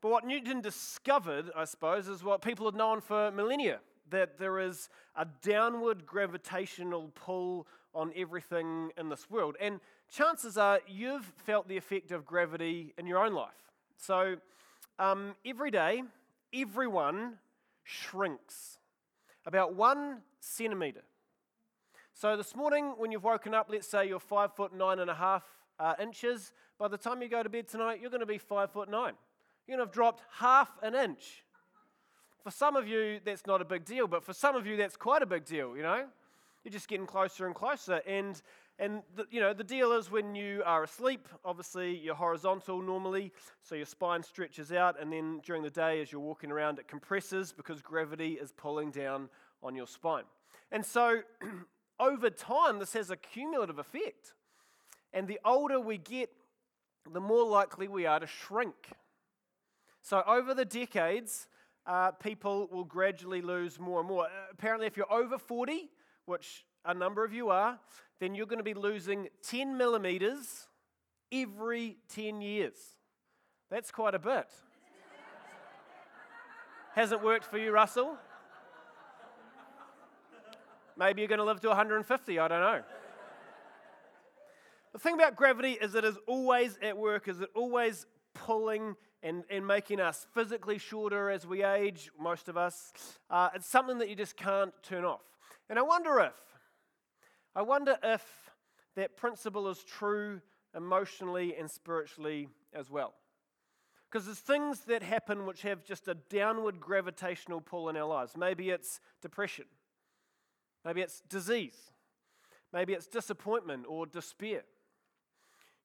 But what Newton discovered, I suppose, is what people had known for millennia that there is a downward gravitational pull on everything in this world. And chances are you've felt the effect of gravity in your own life. So um, every day, everyone shrinks about one centimeter. So this morning, when you've woken up, let's say you're five foot nine and a half uh, inches, by the time you go to bed tonight, you're going to be five foot nine. You're going to have dropped half an inch. For some of you, that's not a big deal, but for some of you, that's quite a big deal, you know? You're just getting closer and closer. And, and the, you know, the deal is when you are asleep, obviously you're horizontal normally, so your spine stretches out, and then during the day, as you're walking around, it compresses because gravity is pulling down on your spine. And so, over time, this has a cumulative effect. And the older we get, the more likely we are to shrink. So, over the decades, uh, people will gradually lose more and more. Apparently, if you're over 40, which a number of you are, then you're going to be losing 10 millimeters every 10 years. That's quite a bit. Hasn't worked for you, Russell? Maybe you're going to live to 150, I don't know. The thing about gravity is it is always at work, is it always pulling and, and making us physically shorter as we age, most of us. Uh, it's something that you just can't turn off. And I wonder if, I wonder if that principle is true emotionally and spiritually as well. Because there's things that happen which have just a downward gravitational pull in our lives. Maybe it's depression, maybe it's disease, maybe it's disappointment or despair.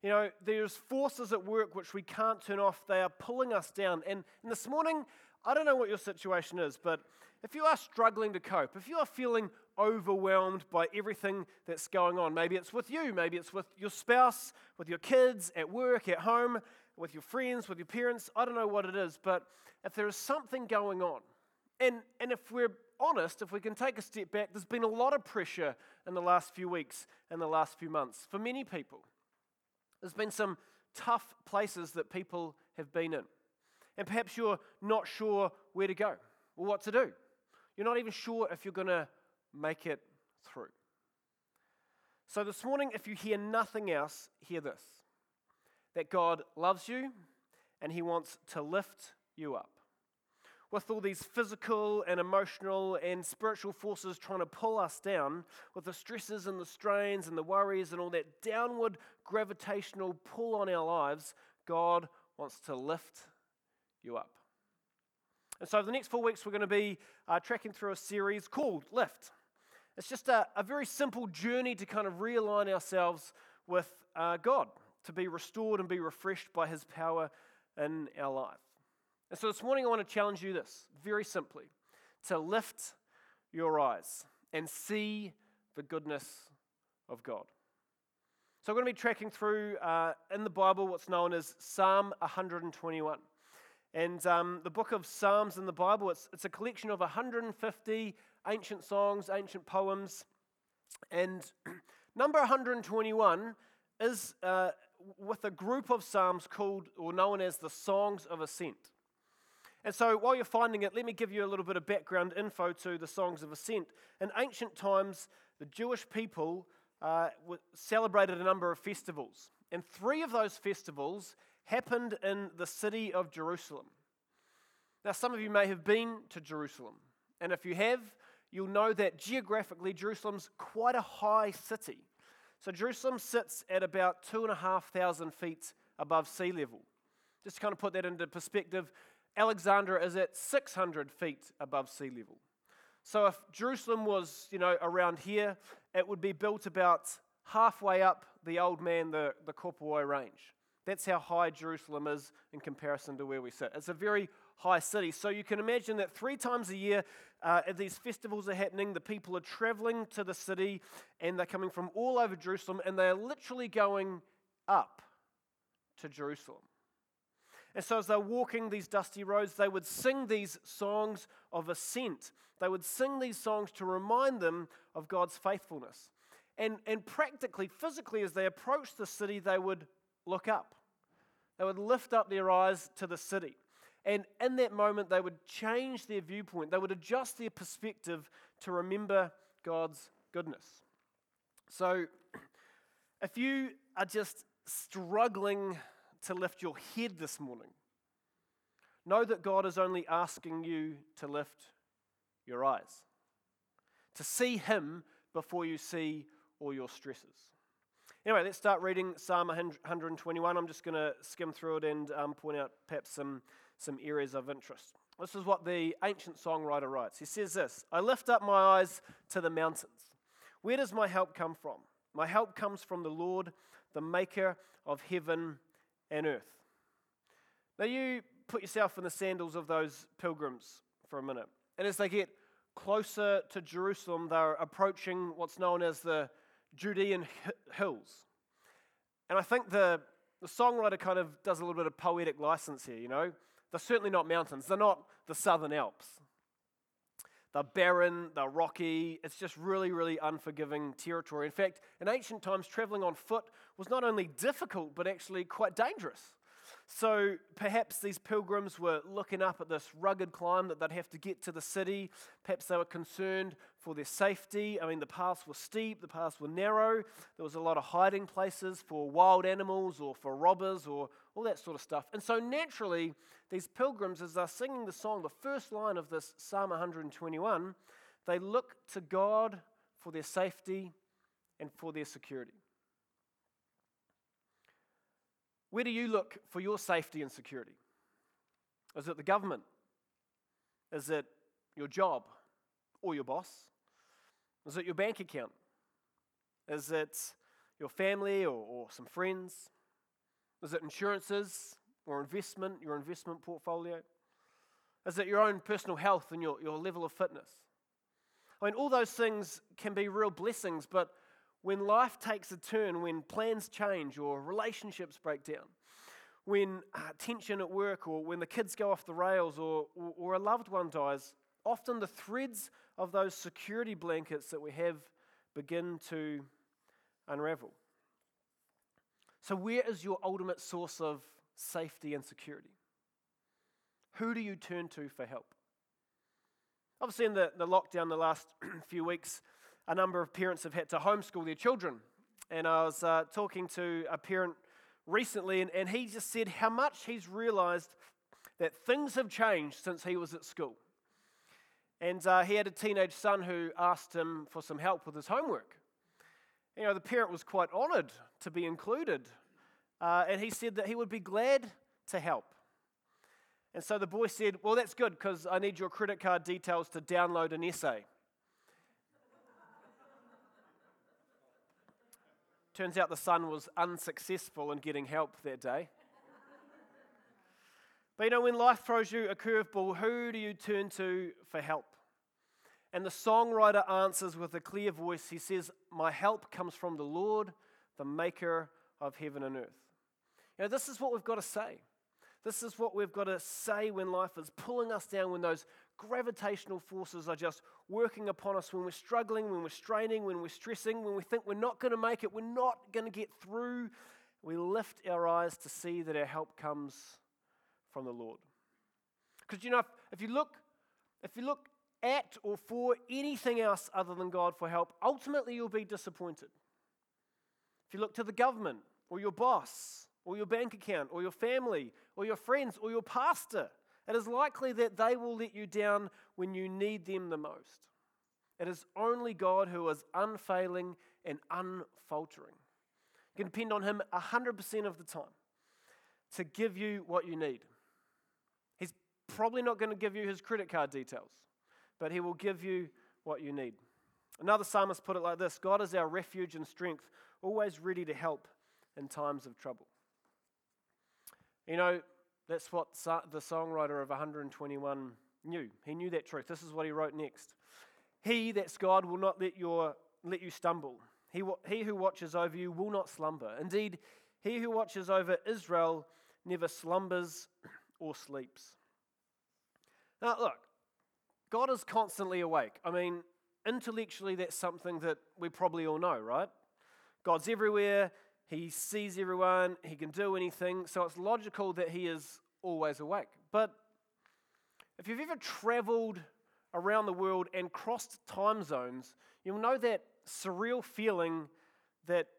You know, there's forces at work which we can't turn off. They are pulling us down. And, and this morning, I don't know what your situation is, but if you are struggling to cope, if you are feeling overwhelmed by everything that's going on, maybe it's with you, maybe it's with your spouse, with your kids, at work, at home, with your friends, with your parents, I don't know what it is, but if there is something going on, and, and if we're honest, if we can take a step back, there's been a lot of pressure in the last few weeks and the last few months for many people. There's been some tough places that people have been in. And perhaps you're not sure where to go or what to do. You're not even sure if you're going to make it through. So, this morning, if you hear nothing else, hear this that God loves you and He wants to lift you up with all these physical and emotional and spiritual forces trying to pull us down, with the stresses and the strains and the worries and all that downward gravitational pull on our lives, God wants to lift you up. And so, the next four weeks, we're going to be uh, tracking through a series called Lift. It's just a, a, very simple journey to kind of realign ourselves with uh, God, to be restored and be refreshed by His power in our life. And so this morning I want to challenge you this very simply to lift your eyes and see the goodness of God. So I'm going to be tracking through uh, in the Bible what's known as Psalm 121. And um, the book of Psalms in the Bible, it's, it's a collection of 150 ancient songs, ancient poems. And number 121 is uh, with a group of Psalms called or known as the Songs of Ascent. And so while you're finding it, let me give you a little bit of background info to the Songs of Ascent. In ancient times, the Jewish people uh, celebrated a number of festivals. And three of those festivals happened in the city of Jerusalem. Now, some of you may have been to Jerusalem. And if you have, you'll know that geographically, Jerusalem's quite a high city. So Jerusalem sits at about two and a half thousand feet above sea level. Just to kind of put that into perspective, Alexandra is at 600 feet above sea level. So if Jerusalem was, you know, around here, it would be built about halfway up the old man, the, the Kopuwai range. That's how high Jerusalem is in comparison to where we sit. It's a very high city. So you can imagine that three times a year, uh, these festivals are happening, the people are traveling to the city and they're coming from all over Jerusalem and they're literally going up to Jerusalem. And so, as they're walking these dusty roads, they would sing these songs of ascent. They would sing these songs to remind them of God's faithfulness. And, and practically, physically, as they approached the city, they would look up. They would lift up their eyes to the city. And in that moment, they would change their viewpoint, they would adjust their perspective to remember God's goodness. So, if you are just struggling to lift your head this morning, know that God is only asking you to lift your eyes, to see Him before you see all your stresses. Anyway, let's start reading Psalm 121. I'm just going to skim through it and um, point out perhaps some, some areas of interest. This is what the ancient songwriter writes. He says this I lift up my eyes to the mountains. Where does my help come from? My help comes from the Lord, the maker of heaven and earth. Now, you put yourself in the sandals of those pilgrims for a minute. And as they get closer to Jerusalem, they're approaching what's known as the Judean hills. And I think the, the songwriter kind of does a little bit of poetic license here, you know. They're certainly not mountains, they're not the southern Alps. They're barren, they're rocky, it's just really, really unforgiving territory. In fact, in ancient times, traveling on foot was not only difficult, but actually quite dangerous. So perhaps these pilgrims were looking up at this rugged climb that they'd have to get to the city. Perhaps they were concerned for their safety. I mean, the paths were steep, the paths were narrow. There was a lot of hiding places for wild animals or for robbers or all that sort of stuff. And so naturally, these pilgrims, as they're singing the song, the first line of this Psalm 121, they look to God for their safety and for their security. Where do you look for your safety and security? Is it the government? Is it your job or your boss? Is it your bank account? Is it your family or, or some friends? Is it insurances or investment, your investment portfolio? Is it your own personal health and your, your level of fitness? I mean, all those things can be real blessings, but when life takes a turn, when plans change or relationships break down, when uh, tension at work or when the kids go off the rails or, or, or a loved one dies, often the threads of those security blankets that we have begin to unravel. So, where is your ultimate source of safety and security? Who do you turn to for help? Obviously, in the, the lockdown the last few weeks, a number of parents have had to homeschool their children. And I was uh, talking to a parent recently, and, and he just said how much he's realized that things have changed since he was at school. And uh, he had a teenage son who asked him for some help with his homework. You know, the parent was quite honored to be included. Uh, and he said that he would be glad to help. And so the boy said, Well, that's good because I need your credit card details to download an essay. Turns out the son was unsuccessful in getting help that day. But you know, when life throws you a curveball, who do you turn to for help? And the songwriter answers with a clear voice. He says, My help comes from the Lord, the maker of heaven and earth. You know, this is what we've got to say. This is what we've got to say when life is pulling us down, when those gravitational forces are just working upon us, when we're struggling, when we're straining, when we're stressing, when we think we're not going to make it, we're not going to get through. We lift our eyes to see that our help comes from the Lord. Because you know, if, if you look, if you look at or for anything else other than God for help, ultimately you'll be disappointed. If you look to the government or your boss or your bank account or your family or your friends or your pastor, it is likely that they will let you down when you need them the most. It is only God who is unfailing and unfaltering. You can depend on Him 100% of the time to give you what you need. He's probably not going to give you His credit card details, but He will give you what you need. Another psalmist put it like this God is our refuge and strength, always ready to help in times of trouble. You know, that's what the songwriter of 121 knew. He knew that truth. This is what he wrote next. He, that's God, will not let, your, let you stumble. He, he who watches over you will not slumber. Indeed, he who watches over Israel never slumbers or sleeps. Now, look, God is constantly awake. I mean, intellectually, that's something that we probably all know, right? God's everywhere, he sees everyone, he can do anything, so it's logical that he is always awake. But If you've ever traveled around the world and crossed time zones, you'll know that surreal feeling that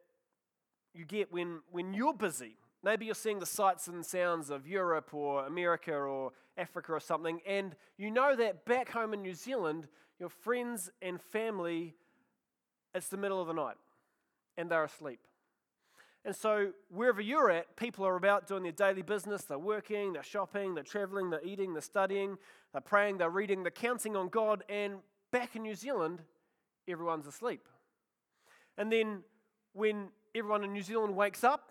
you get when, when you're busy. Maybe you're seeing the sights and sounds of Europe or America or Africa or something, and you know that back home in New Zealand, your friends and family, it's the middle of the night and they're asleep. And so, wherever you're at, people are about doing their daily business. They're working, they're shopping, they're traveling, they're eating, they're studying, they're praying, they're reading, they're counting on God. And back in New Zealand, everyone's asleep. And then, when everyone in New Zealand wakes up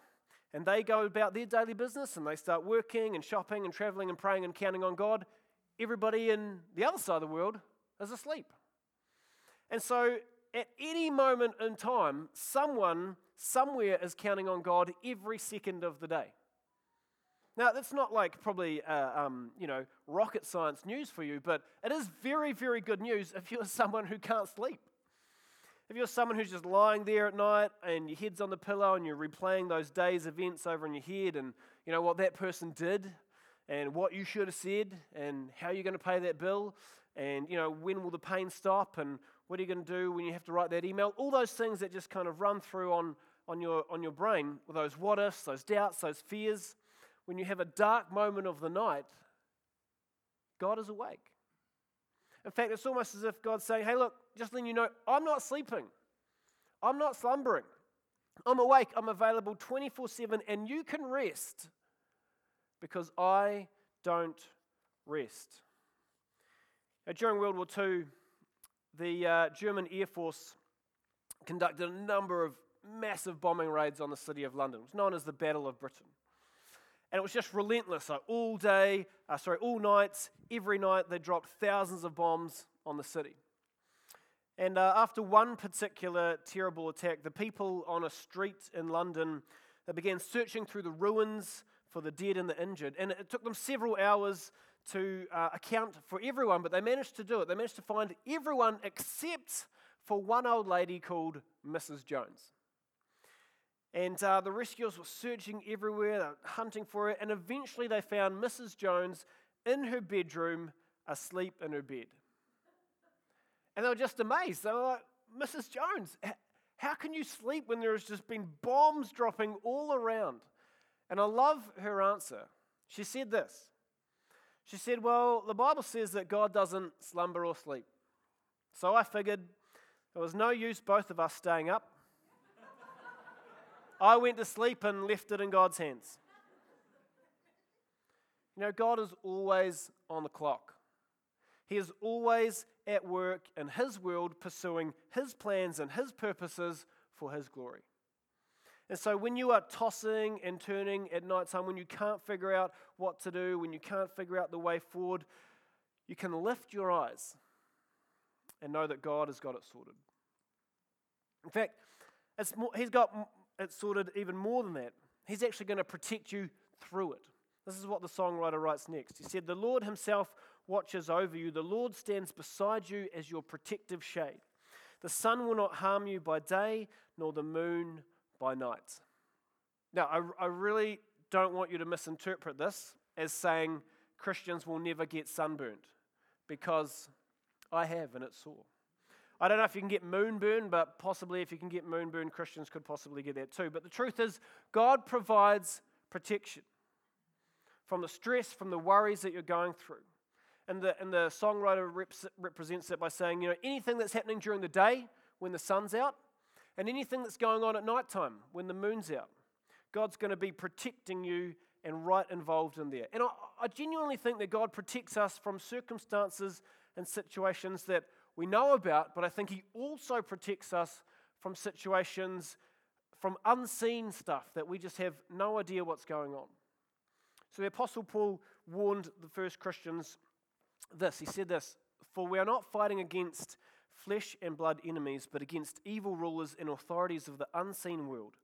and they go about their daily business and they start working and shopping and traveling and praying and counting on God, everybody in the other side of the world is asleep. And so, at any moment in time, someone somewhere is counting on God every second of the day. Now, that's not like probably uh, um, you know rocket science news for you, but it is very, very good news if you're someone who can't sleep. If you're someone who's just lying there at night and your head's on the pillow and you're replaying those days' events over in your head and you know what that person did and what you should have said and how you're going to pay that bill and you know when will the pain stop and what are you going to do when you have to write that email? All those things that just kind of run through on, on, your, on your brain, those what ifs, those doubts, those fears. When you have a dark moment of the night, God is awake. In fact, it's almost as if God's saying, Hey, look, just letting you know, I'm not sleeping. I'm not slumbering. I'm awake. I'm available 24 7, and you can rest because I don't rest. Now, during World War II, the uh, German Air Force conducted a number of massive bombing raids on the city of London. It was known as the Battle of Britain. And it was just relentless. So all day, uh, sorry, all nights, every night, they dropped thousands of bombs on the city. And uh, after one particular terrible attack, the people on a street in London they began searching through the ruins for the dead and the injured. And it took them several hours to uh, account for everyone, but they managed to do it. They managed to find everyone except for one old lady called Mrs. Jones. And uh, the rescuers were searching everywhere, they were hunting for her, and eventually they found Mrs. Jones in her bedroom, asleep in her bed. And they were just amazed. They were like, Mrs. Jones, how can you sleep when there has just been bombs dropping all around? And I love her answer. She said this she said, Well, the Bible says that God doesn't slumber or sleep. So I figured there was no use both of us staying up. I went to sleep and left it in God's hands. You know, God is always on the clock. He is always at work in His world, pursuing His plans and His purposes for His glory. And so when you are tossing and turning at night time, when you can't figure out what to do, when you can't figure out the way forward, you can lift your eyes and know that God has got it sorted. In fact, more, He's got it sorted even more than that. He's actually going to protect you through it. This is what the songwriter writes next. He said, The Lord Himself watches over you, the Lord stands beside you as your protective shade. The sun will not harm you by day, nor the moon by night. Now, I, I really don't want you to misinterpret this as saying Christians will never get sunburnt, because I have and it's sore. I don't know if you can get moonburn, but possibly if you can get moonburn, Christians could possibly get that too. But the truth is, God provides protection from the stress, from the worries that you're going through. And the, and the songwriter reps, represents it by saying, you know, anything that's happening during the day when the sun's out, and anything that's going on at night time when the moon's out. God's going to be protecting you and right involved in there. And I, I, genuinely think that God protects us from circumstances and situations that we know about, but I think He also protects us from situations, from unseen stuff that we just have no idea what's going on. So the Apostle Paul warned the first Christians this. He said this For we are not fighting against flesh and blood enemies, but against evil rulers and authorities of the unseen world,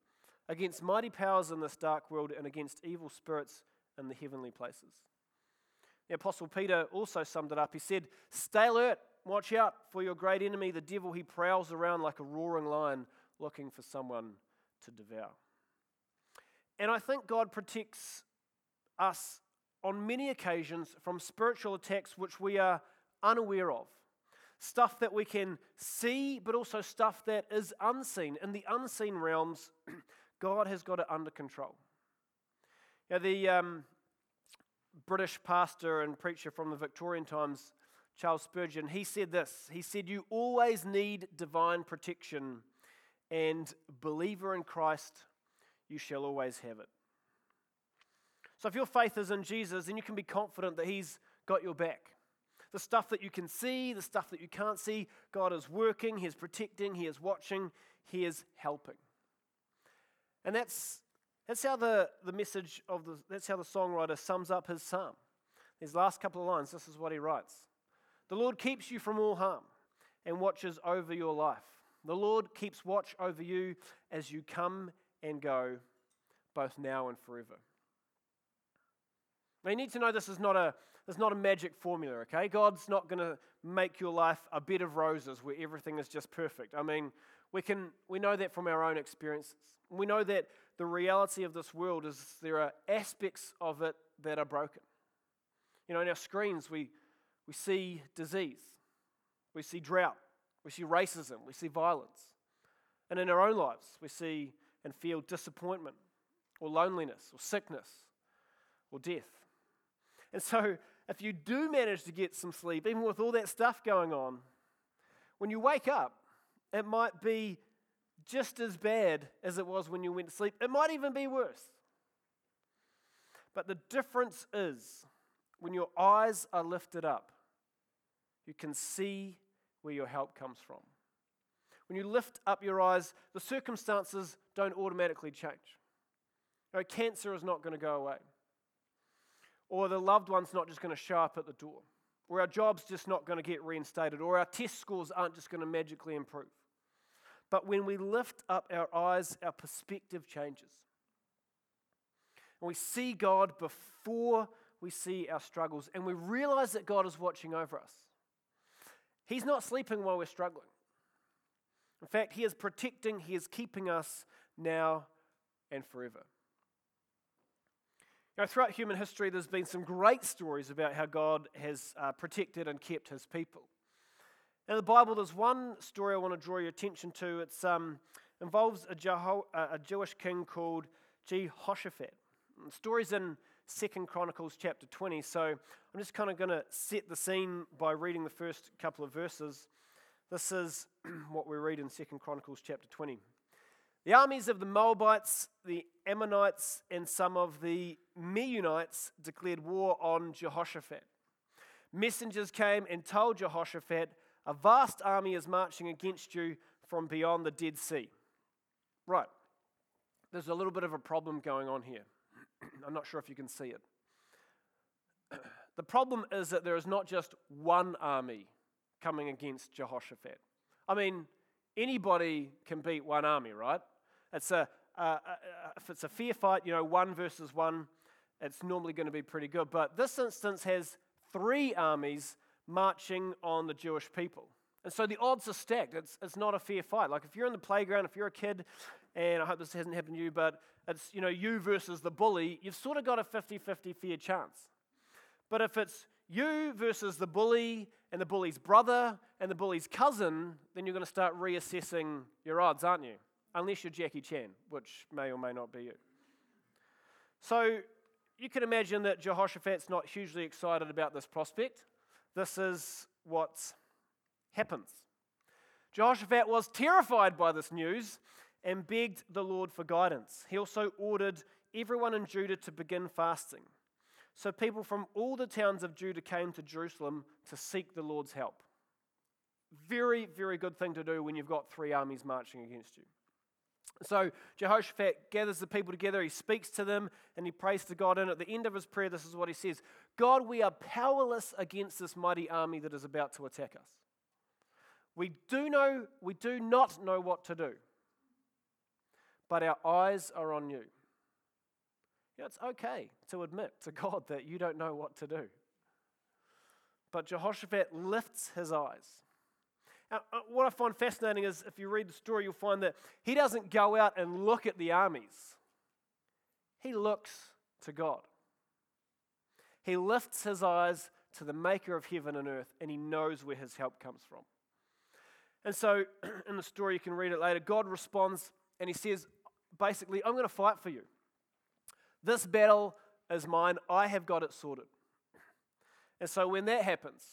against mighty powers in this dark world, and against evil spirits in the heavenly places. The Apostle Peter also summed it up. He said, Stay alert, watch out for your great enemy, the devil. He prowls around like a roaring lion looking for someone to devour. And I think God protects us on many occasions from spiritual attacks which we are unaware of. Stuff that we can see, but also stuff that is unseen. In the unseen realms, God has got it under control. Now, the um, British pastor and preacher from the Victorian times, Charles Spurgeon, he said this. He said, You always need divine protection, and believer in Christ, you shall always have it. So if your faith is in Jesus, then you can be confident that He's got your back. The stuff that you can see, the stuff that you can't see, God is working, He is protecting, He is watching, He is helping. And that's, that's how the, the message of the, that's how the songwriter sums up his psalm. His last couple of lines, this is what he writes The Lord keeps you from all harm and watches over your life. The Lord keeps watch over you as you come and go, both now and forever. Now, you need to know this is not a, this is not a magic formula, okay? God's not going to make your life a bed of roses where everything is just perfect. I mean, we, can, we know that from our own experiences. We know that the reality of this world is there are aspects of it that are broken. You know, in our screens, we, we see disease, we see drought, we see racism, we see violence. And in our own lives, we see and feel disappointment or loneliness or sickness or death. And so, if you do manage to get some sleep, even with all that stuff going on, when you wake up, it might be just as bad as it was when you went to sleep. It might even be worse. But the difference is when your eyes are lifted up, you can see where your help comes from. When you lift up your eyes, the circumstances don't automatically change. You know, cancer is not going to go away or the loved one's not just going to show up at the door, or our job's just not going to get reinstated, or our test scores aren't just going to magically improve. But when we lift up our eyes, our perspective changes. And we see God before we see our struggles, and we realize that God is watching over us. He's not sleeping while we're struggling. In fact, He is protecting, He is keeping us now and forever. Now, throughout human history, there's been some great stories about how God has uh, protected and kept his people. In the Bible, there's one story I want to draw your attention to. It um, involves a, Jeho- a, Jewish king called Jehoshaphat. The story's in Second Chronicles chapter 20, so I'm just kind of going to set the scene by reading the first couple of verses. This is what we read in Second Chronicles chapter 20. The armies of the Moabites, the Ammonites, and some of the Meunites declared war on Jehoshaphat. Messengers came and told Jehoshaphat, A vast army is marching against you from beyond the Dead Sea. Right, there's a little bit of a problem going on here. I'm not sure if you can see it. the problem is that there is not just one army coming against Jehoshaphat. I mean, anybody can beat one army, right? It's a, if it's a fair fight, you know, one versus one, it's normally going to be pretty good. But this instance has three armies marching on the Jewish people. And so the odds are stacked. It's, it's not a fair fight. Like if you're in the playground, if you're a kid, and I hope this hasn't happened to you, but it's, you know, you versus the bully, you've sort of got a 50-50 fair chance. But if it's you versus the bully and the bully's brother and the bully's cousin, then you're going to start reassessing your odds, aren't you? Unless you're Jackie Chan, which may or may not be you. So you can imagine that Jehoshaphat's not hugely excited about this prospect. This is what happens. Jehoshaphat was terrified by this news and begged the Lord for guidance. He also ordered everyone in Judah to begin fasting. So people from all the towns of Judah came to Jerusalem to seek the Lord's help. Very, very good thing to do when you've got three armies marching against you. So Jehoshaphat gathers the people together, he speaks to them, and he prays to God. And at the end of his prayer, this is what he says God, we are powerless against this mighty army that is about to attack us. We do know, we do not know what to do, but our eyes are on you. You know, it's okay to admit to God that you don't know what to do. But Jehoshaphat lifts his eyes. Now, uh, what I find fascinating is if you read the story, you'll find that he doesn't go out and look at the armies, he looks to God. he lifts his eyes to the maker of heaven and earth, and he knows where his help comes from. And so, in the story, you can read it later, God responds and he says, basically, I'm going to fight for you. This battle is mine. I have got it sorted. And so, when that happens,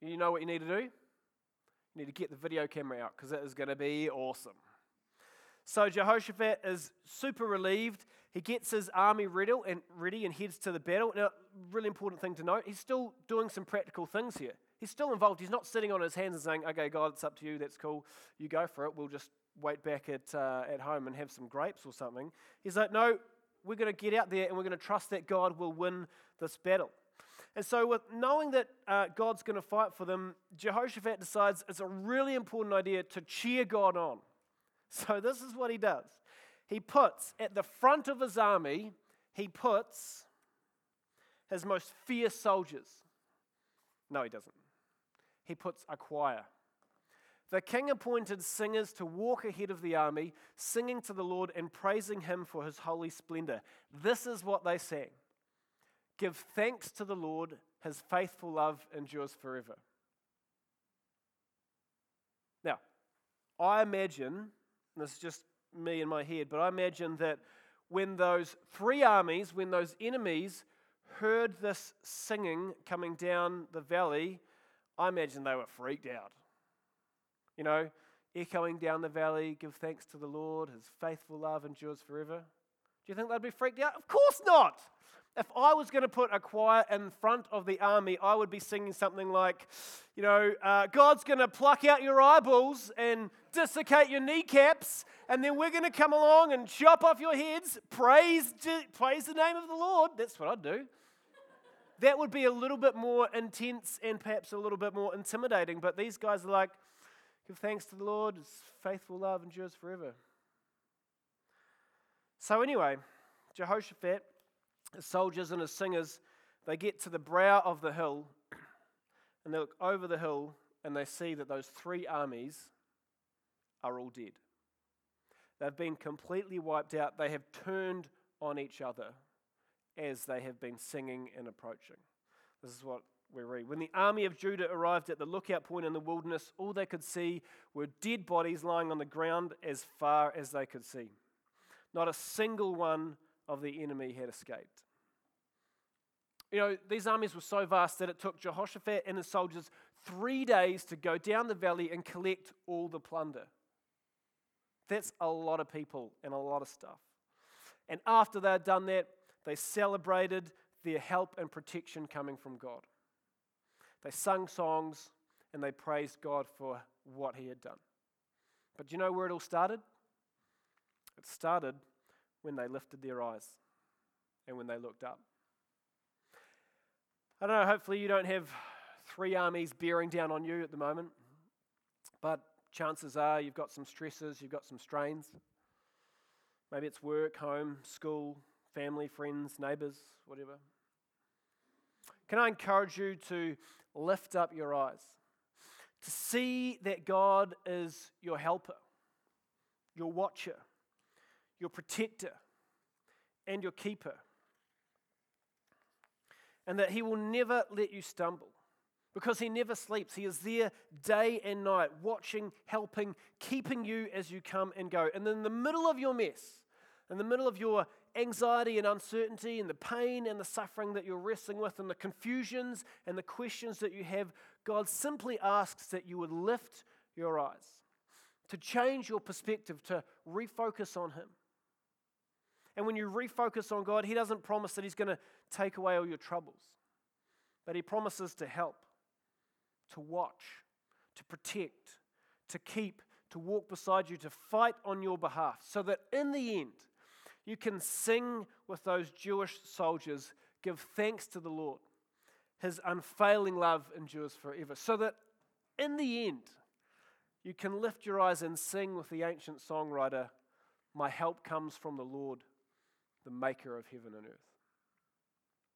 you know what you need to do? You need to get the video camera out because it is going to be awesome. So Jehoshaphat is super relieved. He gets his army ready and, heads to the battle. Now, really important thing to note, he's still doing some practical things here. He's still involved. He's not sitting on his hands and saying, okay, God, it's up to you. That's cool. You go for it. We'll just wait back at, uh, at home and have some grapes or something. He's like, no, we're going to get out there and we're going to trust that God will win this battle. And so, with knowing that uh, God's going to fight for them, Jehoshaphat decides it's a really important idea to cheer God on. So, this is what he does he puts at the front of his army, he puts his most fierce soldiers. No, he doesn't. He puts a choir. The king appointed singers to walk ahead of the army, singing to the Lord and praising him for his holy splendor. This is what they sang Give thanks to the Lord, his faithful love endures forever. Now, I imagine, and this is just me in my head, but I imagine that when those three armies, when those enemies heard this singing coming down the valley, I imagine they were freaked out. You know, echoing down the valley, give thanks to the Lord, his faithful love endures forever. Do you think they'd be freaked out? Of course not. If I was going to put a choir in front of the army, I would be singing something like, you know, uh, God's going to pluck out your eyeballs and dislocate your kneecaps, and then we're going to come along and chop off your heads. Praise, praise the name of the Lord. That's what I'd do. That would be a little bit more intense and perhaps a little bit more intimidating, but these guys are like, give thanks to the Lord, his faithful love endures forever. So, anyway, Jehoshaphat his soldiers and his singers, they get to the brow of the hill and they look over the hill and they see that those three armies are all dead. They've been completely wiped out. They have turned on each other as they have been singing and approaching. This is what we read. When the army of Judah arrived at the lookout point in the wilderness, all they could see were dead bodies lying on the ground as far as they could see. Not a single one of the enemy had escaped. You know, these armies were so vast that it took Jehoshaphat and his soldiers three days to go down the valley and collect all the plunder. That's a lot of people and a lot of stuff. And after they had done that, they celebrated their help and protection coming from God. They sung songs and they praised God for what He had done. But do you know where it all started? It started when they lifted their eyes and when they looked up. I don't know, hopefully, you don't have three armies bearing down on you at the moment, but chances are you've got some stresses, you've got some strains. Maybe it's work, home, school, family, friends, neighbors, whatever. Can I encourage you to lift up your eyes, to see that God is your helper, your watcher, your protector, and your keeper. And that He will never let you stumble because He never sleeps. He is there day and night, watching, helping, keeping you as you come and go. And in the middle of your mess, in the middle of your anxiety and uncertainty and the pain and the suffering that you're wrestling with and the confusions and the questions that you have, God simply asks that you would lift your eyes, to change your perspective, to refocus on Him. And when you refocus on God, He doesn't promise that He's going to take away all your troubles, but He promises to help, to watch, to protect, to keep, to walk beside you, to fight on your behalf, so that in the end, you can sing with those Jewish soldiers, give thanks to the Lord. His unfailing love endures forever. So that in the end, you can lift your eyes and sing with the ancient songwriter, My help comes from the Lord the maker of heaven and earth.